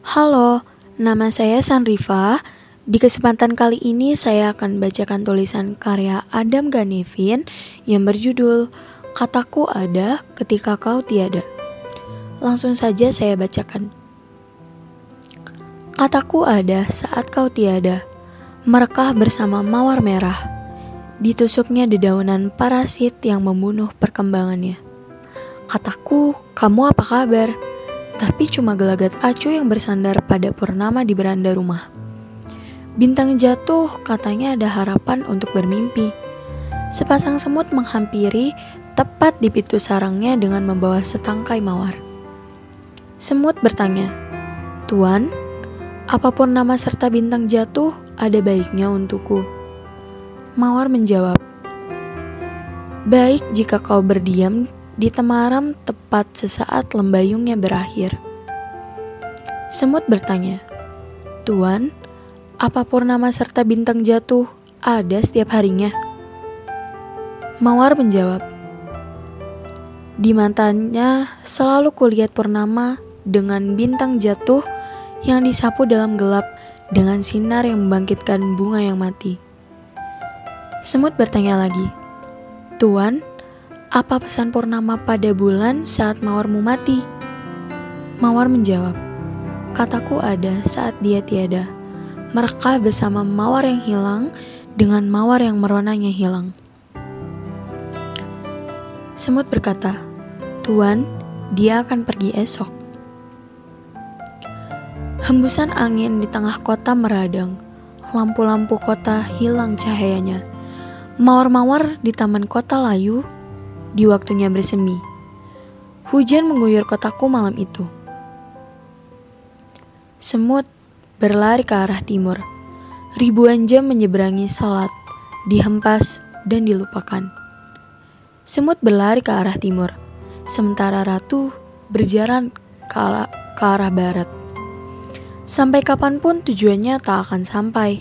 Halo, nama saya Sanrifa. Di kesempatan kali ini saya akan bacakan tulisan karya Adam Ganevin yang berjudul Kataku Ada Ketika Kau Tiada. Langsung saja saya bacakan. Kataku ada saat kau tiada, merekah bersama mawar merah. Ditusuknya dedaunan parasit yang membunuh perkembangannya. Kataku, kamu apa kabar? Tapi cuma gelagat acu yang bersandar pada purnama di beranda rumah. Bintang jatuh, katanya ada harapan untuk bermimpi. Sepasang semut menghampiri tepat di pintu sarangnya dengan membawa setangkai mawar. Semut bertanya, Tuan, apa pun nama serta bintang jatuh ada baiknya untukku. Mawar menjawab, Baik jika kau berdiam di temaram tepat sesaat lembayungnya berakhir. Semut bertanya, Tuan, apa pun nama serta bintang jatuh ada setiap harinya? Mawar menjawab, Di matanya selalu kulihat purnama dengan bintang jatuh yang disapu dalam gelap dengan sinar yang membangkitkan bunga yang mati. Semut bertanya lagi, Tuan, apa pesan purnama pada bulan saat mawarmu mati? Mawar menjawab, kataku ada saat dia tiada. Mereka bersama mawar yang hilang dengan mawar yang meronanya hilang. Semut berkata, Tuan, dia akan pergi esok. Hembusan angin di tengah kota meradang. Lampu-lampu kota hilang cahayanya. Mawar-mawar di taman kota layu di waktunya bersemi. Hujan mengguyur kotaku malam itu. Semut berlari ke arah timur. Ribuan jam menyeberangi salat, dihempas dan dilupakan. Semut berlari ke arah timur, sementara ratu berjalan ke arah barat. Sampai kapan pun tujuannya tak akan sampai.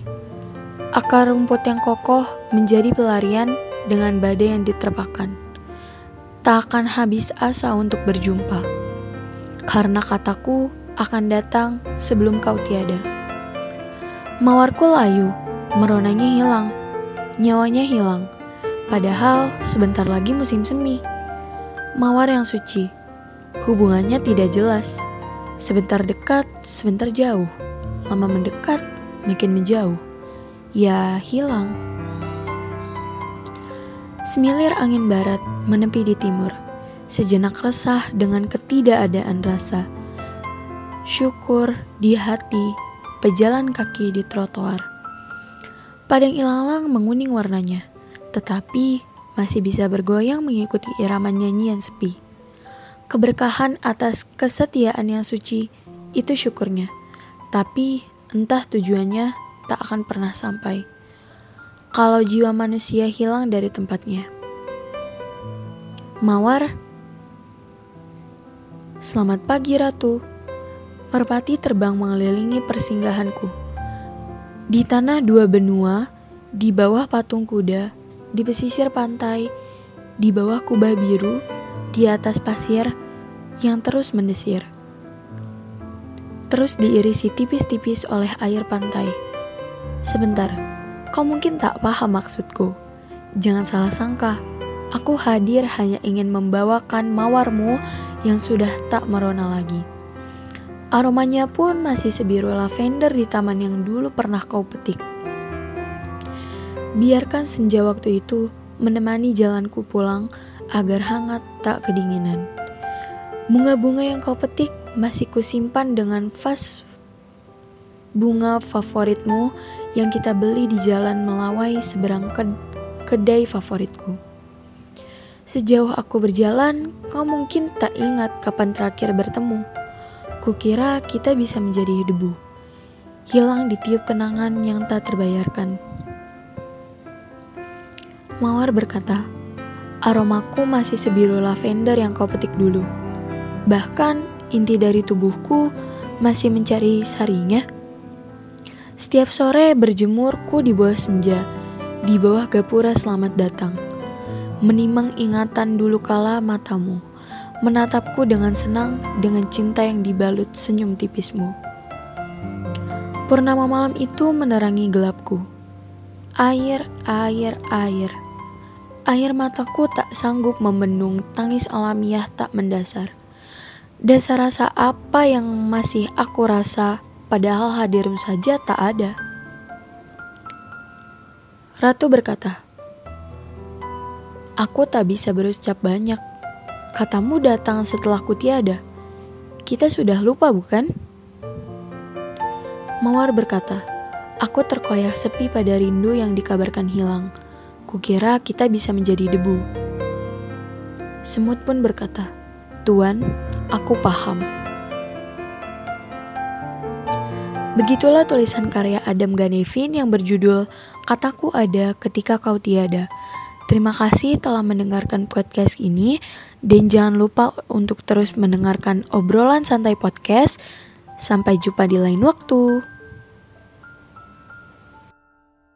Akar rumput yang kokoh menjadi pelarian dengan badai yang diterpakan. Tak akan habis asa untuk berjumpa. Karena kataku akan datang sebelum kau tiada. Mawarku layu, meronanya hilang, nyawanya hilang. Padahal sebentar lagi musim semi. Mawar yang suci, hubungannya tidak jelas Sebentar dekat, sebentar jauh. Lama mendekat, makin menjauh. Ya, hilang. Semilir angin barat menepi di timur. Sejenak resah dengan ketidakadaan rasa. Syukur di hati, pejalan kaki di trotoar. Padang ilalang menguning warnanya, tetapi masih bisa bergoyang mengikuti irama nyanyian sepi keberkahan atas kesetiaan yang suci itu syukurnya. Tapi entah tujuannya tak akan pernah sampai. Kalau jiwa manusia hilang dari tempatnya. Mawar Selamat pagi Ratu. Merpati terbang mengelilingi persinggahanku. Di tanah dua benua, di bawah patung kuda, di pesisir pantai, di bawah kubah biru, di atas pasir yang terus mendesir. Terus diirisi tipis-tipis oleh air pantai. Sebentar, kau mungkin tak paham maksudku. Jangan salah sangka, aku hadir hanya ingin membawakan mawarmu yang sudah tak merona lagi. Aromanya pun masih sebiru lavender di taman yang dulu pernah kau petik. Biarkan senja waktu itu menemani jalanku pulang agar hangat tak kedinginan. Bunga-bunga yang kau petik masih kusimpan dengan vas bunga favoritmu yang kita beli di jalan melawai seberang ke kedai favoritku. Sejauh aku berjalan, kau mungkin tak ingat kapan terakhir bertemu. Kukira kita bisa menjadi debu, hilang di tiup kenangan yang tak terbayarkan. Mawar berkata, Aromaku masih sebiru lavender yang kau petik dulu. Bahkan inti dari tubuhku masih mencari sarinya. Setiap sore berjemurku di bawah senja, di bawah gapura selamat datang. Menimang ingatan dulu kala matamu, menatapku dengan senang dengan cinta yang dibalut senyum tipismu. Purnama malam itu menerangi gelapku. Air, air, air. Air mataku tak sanggup membendung tangis alamiah tak mendasar. Dasar rasa apa yang masih aku rasa padahal hadirmu saja tak ada. Ratu berkata, Aku tak bisa berucap banyak. Katamu datang setelah ku tiada. Kita sudah lupa bukan? Mawar berkata, Aku terkoyak sepi pada rindu yang dikabarkan hilang. Kukira kita bisa menjadi debu. Semut pun berkata, Tuan, aku paham. Begitulah tulisan karya Adam Ganevin yang berjudul Kataku Ada Ketika Kau Tiada. Terima kasih telah mendengarkan podcast ini dan jangan lupa untuk terus mendengarkan obrolan santai podcast. Sampai jumpa di lain waktu.